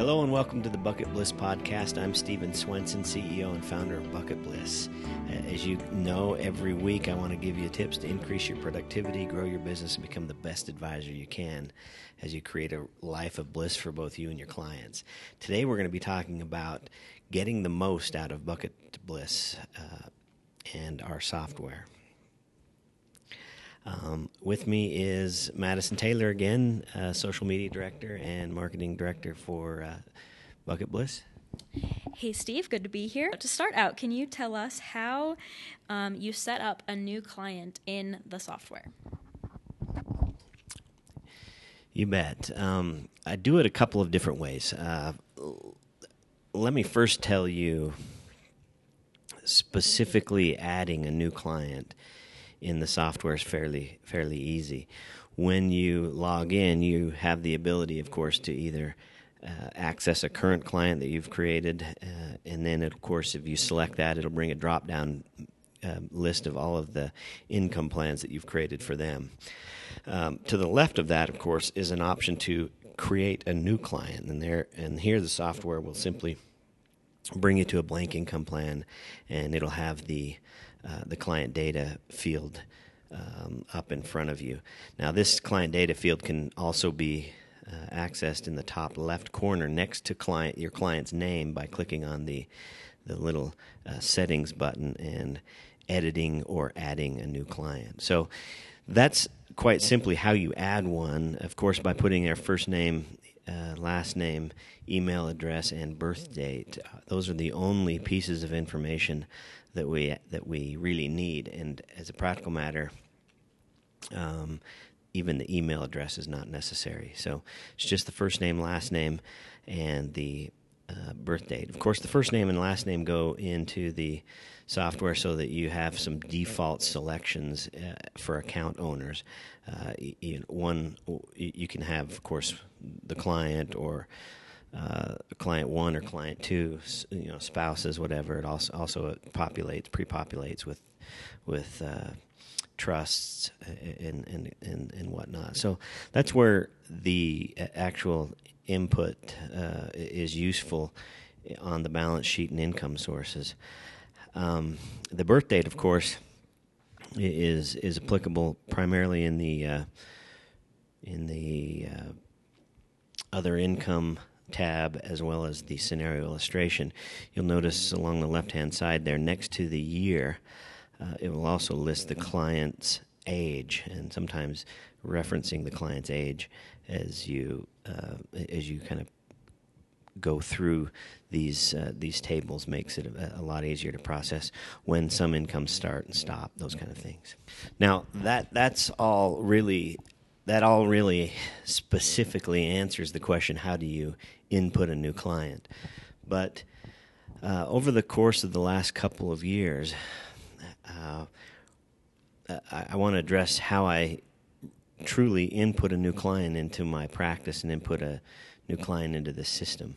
Hello and welcome to the Bucket Bliss podcast. I'm Stephen Swensen, CEO and founder of Bucket Bliss. Uh, As you know, every week I want to give you tips to increase your productivity, grow your business, and become the best advisor you can as you create a life of bliss for both you and your clients. Today we're going to be talking about getting the most out of Bucket Bliss uh, and our software. Um, with me is Madison Taylor again, uh, social media director and marketing director for uh, Bucket Bliss. Hey, Steve, good to be here. To start out, can you tell us how um, you set up a new client in the software? You bet. Um, I do it a couple of different ways. Uh, let me first tell you specifically adding a new client in the software is fairly fairly easy. When you log in, you have the ability, of course, to either uh, access a current client that you've created, uh, and then, of course, if you select that, it'll bring a drop down uh, list of all of the income plans that you've created for them. Um, to the left of that, of course, is an option to create a new client, and there and here the software will simply bring you to a blank income plan, and it'll have the uh, the client data field um, up in front of you. Now, this client data field can also be uh, accessed in the top left corner next to client your client's name by clicking on the the little uh, settings button and editing or adding a new client. So that's quite simply how you add one. Of course, by putting their first name, uh, last name, email address, and birth date. Uh, those are the only pieces of information that we that we really need. And as a practical matter, um, even the email address is not necessary. So it's just the first name, last name, and the uh, birth date. Of course, the first name and last name go into the software so that you have some default selections uh, for account owners. Uh, you, one, you can have, of course, the client or uh, client one or client two, you know, spouses, whatever. It also also populates, pre-populates with with uh, trusts and, and and and whatnot. So that's where the actual input uh, is useful on the balance sheet and income sources. Um, the birth date, of course, is is applicable primarily in the uh, in the uh, other income tab as well as the scenario illustration. You'll notice along the left hand side there, next to the year, uh, it will also list the client's age, and sometimes referencing the client's age as you uh, as you kind of go through these uh, these tables makes it a, a, lot easier to process when some incomes start and stop those kind of things. Now that that's all really that all really specifically answers the question how do you input a new client but uh, over the course of the last couple of years uh, I, I want to address how I truly input a new client into my practice and input a new client into the system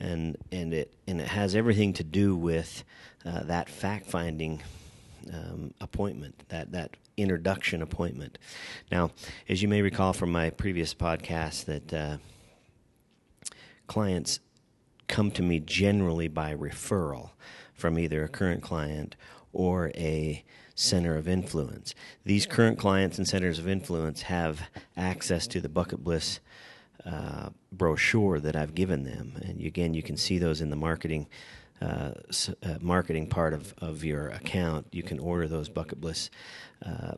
and and it and it has everything to do with uh, that fact finding um, appointment that that introduction appointment. Now, as you may recall from my previous podcast, that uh, clients come to me generally by referral from either a current client or a center of influence. These current clients and centers of influence have access to the Bucket Bliss uh, brochure that I've given them, and again, you can see those in the marketing uh, uh, marketing part of, of your account. You can order those Bucket Bliss uh,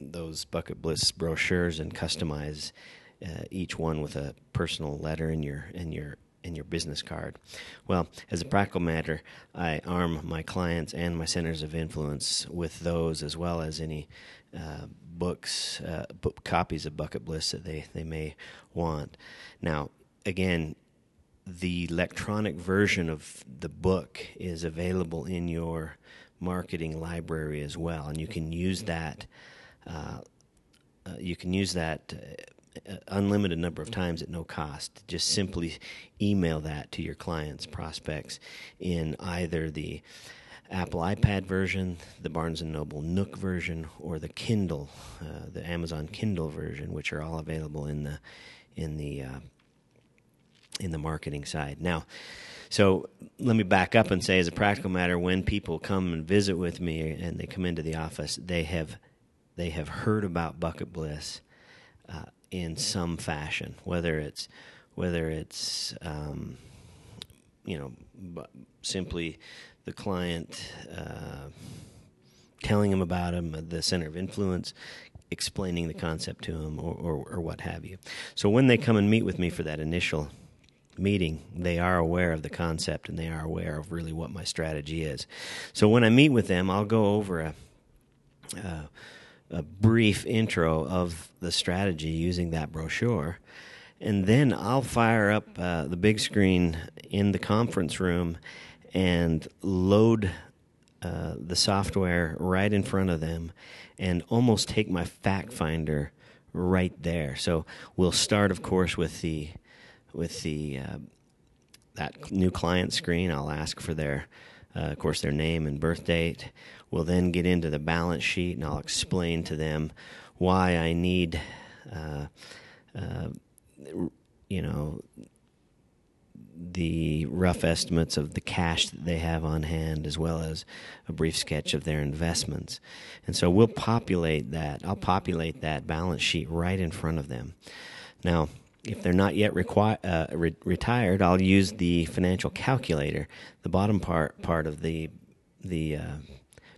those Bucket Bliss brochures and customize uh, each one with a personal letter in your in your in your business card. Well, as a practical matter, I arm my clients and my centers of influence with those as well as any uh, books, uh, book copies of Bucket Bliss that they, they may want. Now, again, the electronic version of the book is available in your marketing library as well, and you can use that. Uh, uh, you can use that uh, unlimited number of times at no cost. Just simply email that to your clients, prospects, in either the Apple iPad version, the Barnes and Noble Nook version, or the Kindle, uh, the Amazon Kindle version, which are all available in the in the uh, in the marketing side. Now, so let me back up and say, as a practical matter, when people come and visit with me and they come into the office, they have they have heard about Bucket Bliss uh, in some fashion, whether it's whether it's um, you know simply the client uh, telling them about him, the center of influence, explaining the concept to them, or, or, or what have you. So when they come and meet with me for that initial meeting, they are aware of the concept and they are aware of really what my strategy is. So when I meet with them, I'll go over a, a, a brief intro of the strategy using that brochure. And then I'll fire up uh, the big screen in the conference room and load uh, the software right in front of them and almost take my fact finder right there. So we'll start, of course, with the with the uh, that new client screen. I'll ask for their, of course, their name and birth date. We'll then get into the balance sheet, and I'll explain to them why I need, uh, uh you know, the rough estimates of the cash that they have on hand, as well as a brief sketch of their investments. And so we'll populate that. I'll populate that balance sheet right in front of them. Now, if they're not yet uh, re- retired, I'll use the financial calculator, the bottom part part of the the uh,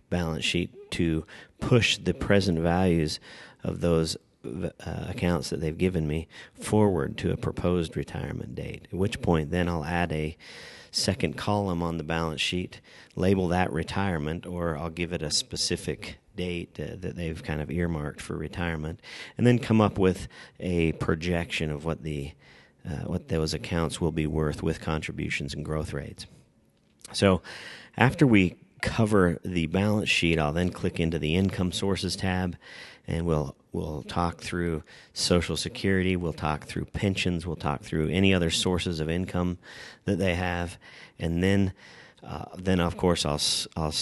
balance sheet, to push the present values of those uh, accounts that they've given me forward to a proposed retirement date. At which point, then I'll add a second column on the balance sheet, label that retirement, or I'll give it a specific date uh, that they've kind of earmarked for retirement, and then come up with a projection of what the uh, what those accounts will be worth with contributions and growth rates. So, after we cover the balance sheet, I'll then click into the income sources tab, and we'll we'll talk through Social Security, we'll talk through pensions, we'll talk through any other sources of income that they have, and then uh, then of course I'll I'll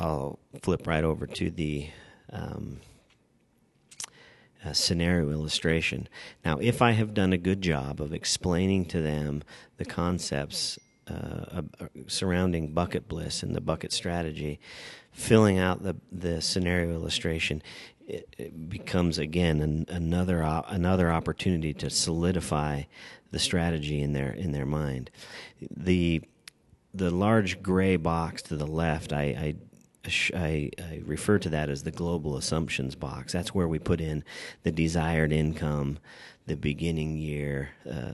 I'll flip right over to the um, uh, scenario illustration. Now, if I have done a good job of explaining to them the concepts uh, uh, surrounding bucket bliss and the bucket strategy, filling out the, the scenario illustration, it, becomes again an, another another opportunity to solidify the strategy in their in their mind. The the large gray box to the left, I, I I, I, refer to that as the global assumptions box. That's where we put in the desired income, the beginning year, uh,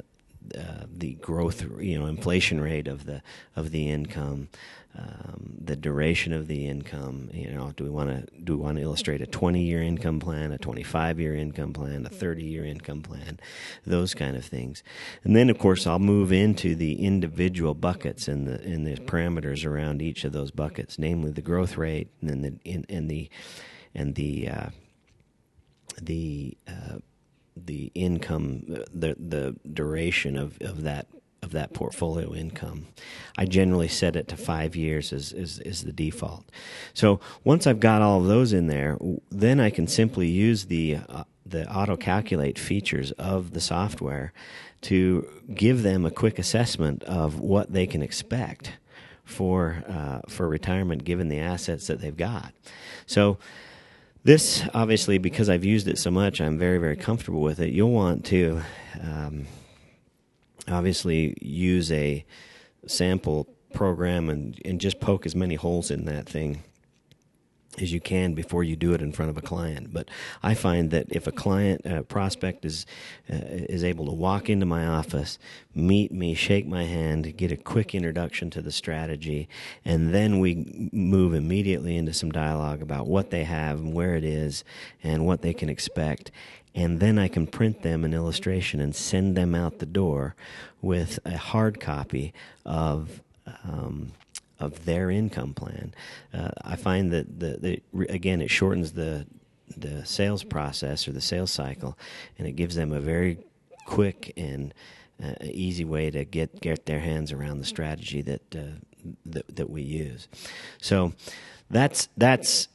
uh, the growth, you know, inflation rate of the of the income, um, the duration of the income. You know, do we want to do we want to illustrate a 20 year income plan, a 25 year income plan, a 30 year income plan, those kind of things. And then, of course, I'll move into the individual buckets and the and the parameters around each of those buckets, namely the growth rate and then the in, and the and the uh, the uh, the income, the the duration of, of that of that portfolio income. I generally set it to five years as, as the default. So once I've got all of those in there, then I can simply use the uh, the auto calculate features of the software to give them a quick assessment of what they can expect for uh, for retirement given the assets that they've got. So this obviously because I've used it so much, I'm very very comfortable with it. You'll want to um, obviously use a sample program and, and just poke as many holes in that thing as you can before you do it in front of a client. But I find that if a client uh, prospect is uh, is able to walk into my office, meet me, shake my hand, get a quick introduction to the strategy, and then we move immediately into some dialogue about what they have and where it is and what they can expect and then I can print them an illustration and send them out the door with a hard copy of. Um, of their income plan, uh, I find that the, the again it shortens the the sales process or the sales cycle, and it gives them a very quick and uh, easy way to get get their hands around the strategy that uh, that, that we use. So that's that's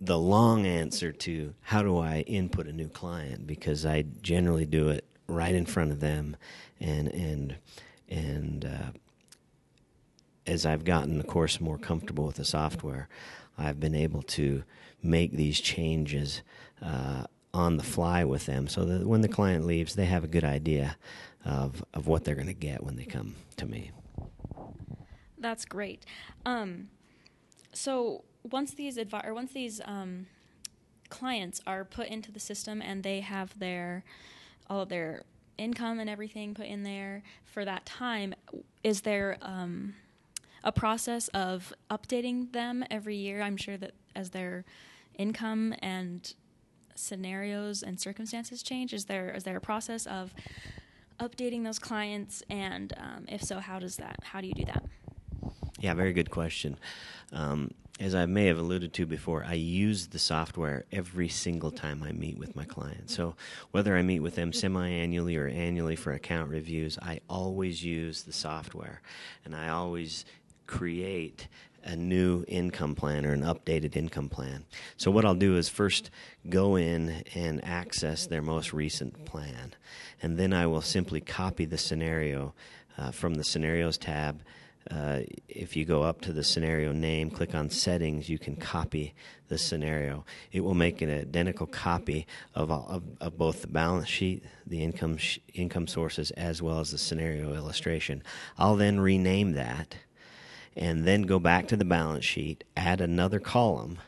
the long answer to how do I input a new client because I generally do it right in front of them and and and uh, as I've gotten, of course, more comfortable with the software, I've been able to make these changes uh, on the fly with them, so that when the client leaves, they have a good idea of of what they're going to get when they come to me. That's great. Um, so once these advi- or once these um, clients are put into the system and they have their all of their income and everything put in there for that time, is there um, a process of updating them every year? I'm sure that as their income and scenarios and circumstances change, is there is there a process of updating those clients? And um, if so, how does that? How do you do that? Yeah, very good question. Um, as I may have alluded to before, I use the software every single time I meet with my clients. So whether I meet with them semi-annually or annually for account reviews, I always use the software, and I always create a new income plan or an updated income plan. So what I'll do is first go in and access their most recent plan, and then I will simply copy the scenario uh, from the scenarios tab uh, if you go up to the scenario name, click on settings, you can copy the scenario. It will make an identical copy of, all, of, of both the balance sheet, the income, sh- income sources, as well as the scenario illustration. I'll then rename that and then go back to the balance sheet, add another column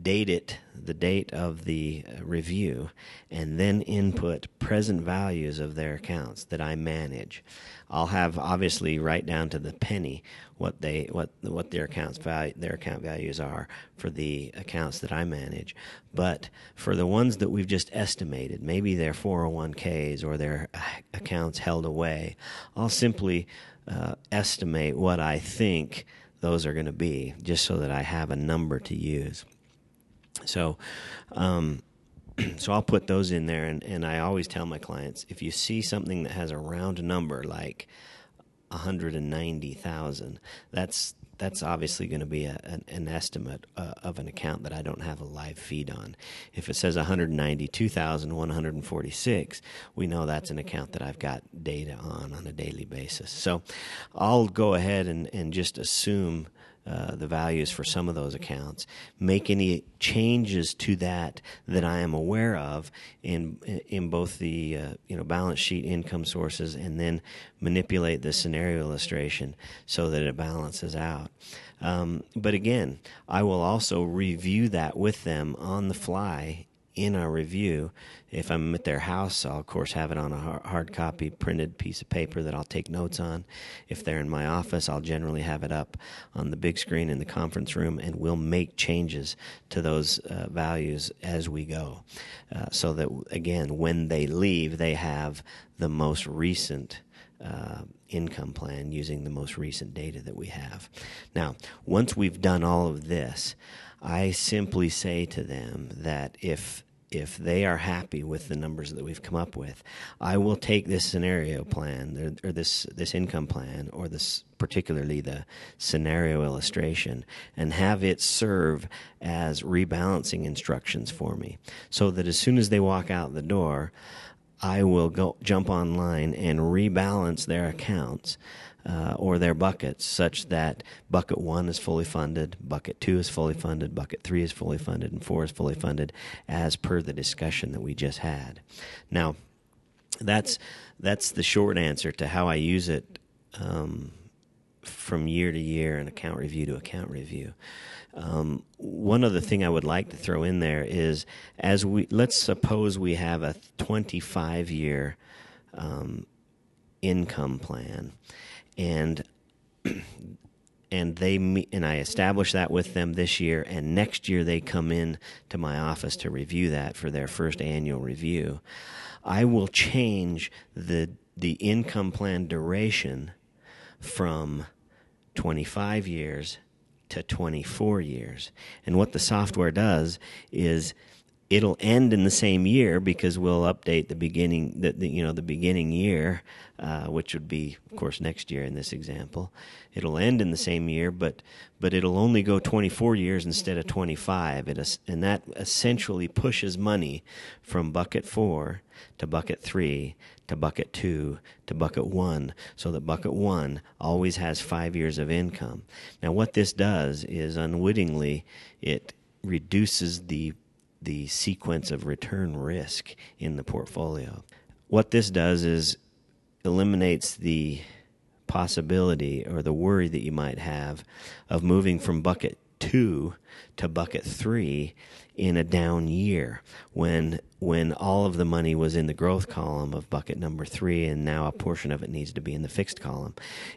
date it, the date of the review, and then input present values of their accounts that I manage. I'll have obviously right down to the penny what they what what their accounts value their account values are for the accounts that I manage. But for the ones that we've just estimated, maybe their 401ks or their accounts held away, I'll simply uh, estimate what I think those are going to be, just so that I have a number to use. So, um, so I'll put those in there, and, and I always tell my clients if you see something that has a round number like 190,000, that's that's obviously going to be a, an, an, estimate uh, of an account that I don't have a live feed on. If it says 192,146, we know that's an account that I've got data on on a daily basis. So I'll go ahead and, and just assume uh, the values for some of those accounts, make any changes to that that I am aware of in in both the uh, you know balance sheet income sources and then manipulate the scenario illustration so that it balances out. Um, but again, I will also review that with them on the fly in our review. If I'm at their house, I'll of course have it on a hard copy printed piece of paper that I'll take notes on. If they're in my office, I'll generally have it up on the big screen in the conference room, and we'll make changes to those uh, values as we go, uh, so that again, when they leave, they have the most recent. Uh, income plan using the most recent data that we have. Now, once we've done all of this, I simply say to them that if if they are happy with the numbers that we've come up with, I will take this scenario plan or, this this income plan or this particularly the scenario illustration and have it serve as rebalancing instructions for me so that as soon as they walk out the door, I will go jump online and rebalance their accounts uh, or their buckets such that bucket one is fully funded, bucket two is fully funded, bucket three is fully funded, and four is fully funded as per the discussion that we just had. Now, that's that's the short answer to how I use it um, from year to year and account review to account review. Um, one other thing I would like to throw in there is as we let's suppose we have a 25 year um, income plan and and they and I establish that with them this year and next year they come in to my office to review that for their first annual review. I will change the the income plan duration from 25 years to 24 years. And what the software does is it'll end in the same year because we'll update the beginning the, the you know the beginning year uh, which would be of course next year in this example. It'll end in the same year but but it'll only go 24 years instead of 25 it, and that essentially pushes money from bucket 4 to bucket 3 to bucket 2 to bucket 1 so that bucket 1 always has 5 years of income. Now what this does is unwittingly it reduces the the sequence of return risk in the portfolio. What this does is eliminates the possibility or the worry that you might have of moving from bucket two to bucket three in a down year when when all of the money was in the growth column of bucket number three and now a portion of it needs to be in the fixed column.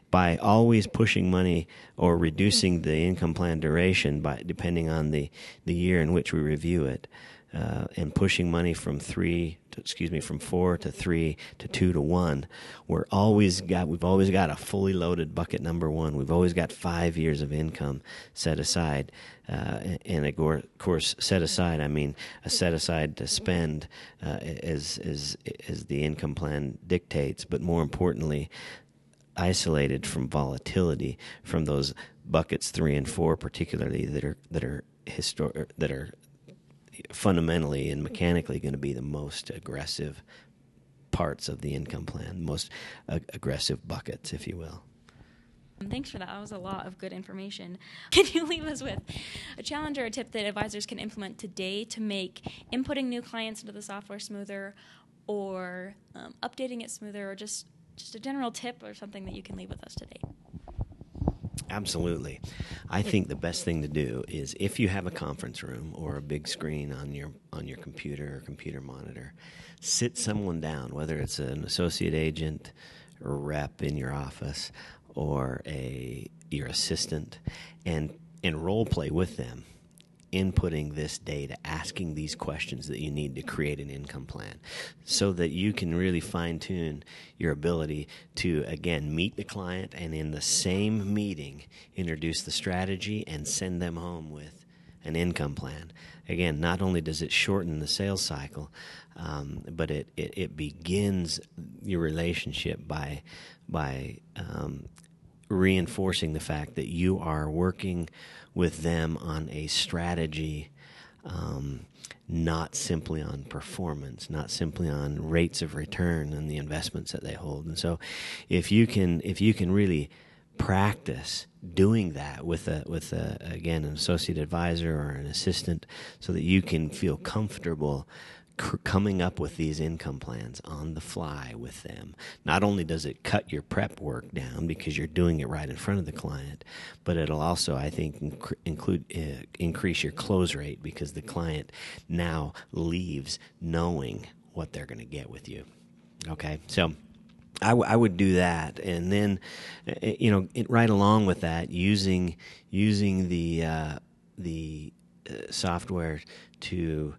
By always pushing money or reducing the income plan duration by depending on the the year in which we review it uh, and pushing money from three to, excuse me from four to three to two to one. We're always got we've always got a fully loaded bucket number one. We've always got five years of income set aside uh, and of course set aside I mean a set aside to spend uh, as as as the income plan dictates but more importantly isolated from volatility from those buckets three and four particularly that are that are histor- that are fundamentally and mechanically going to be the most aggressive parts of the income plan, the most ag- aggressive buckets, if you will. Thanks for that. That was a lot of good information. Can you leave us with a challenge or a tip that advisors can implement today to make inputting new clients into the software smoother or um, updating it smoother or just just a general tip or something that you can leave with us today? Absolutely. I think the best thing to do is if you have a conference room or a big screen on your on your computer or computer monitor, sit someone down, whether it's an associate agent or rep in your office or a your assistant and and role play with them inputting this data, asking these questions that you need to create an income plan so that you can really fine tune your ability to, again, meet the client and in the same meeting introduce the strategy and send them home with an income plan. Again, not only does it shorten the sales cycle, um, but it, it, it, begins your relationship by, by um, reinforcing the fact that you are working with them on a strategy, um, not simply on performance, not simply on rates of return and the investments that they hold. And so, if you can, if you can really practice doing that with a with a again an associate advisor or an assistant, so that you can feel comfortable coming up with these income plans on the fly with them. Not only does it cut your prep work down because you're doing it right in front of the client, but it'll also, I think, inc- include uh, increase your close rate because the client now leaves knowing what they're going to get with you. Okay, so. I, w- I would do that, and then, uh, you know, it, right along with that, using using the uh, the uh, software to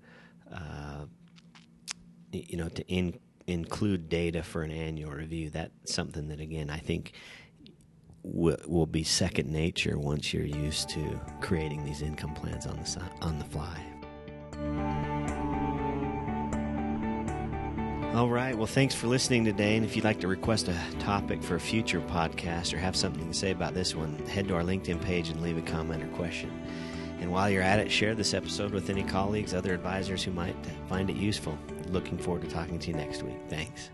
uh, you know, to in, include data for an annual review. That's something that, again, I think will, will be second nature once you're used to creating these income plans on the on the fly. All right. Well, thanks for listening today. And if you'd like to request a topic for a future podcast or have something to say about this one, head to our LinkedIn page and leave a comment or question. And while you're at it, share this episode with any colleagues, other advisors who might find it useful looking forward to talking to you next week. Thanks.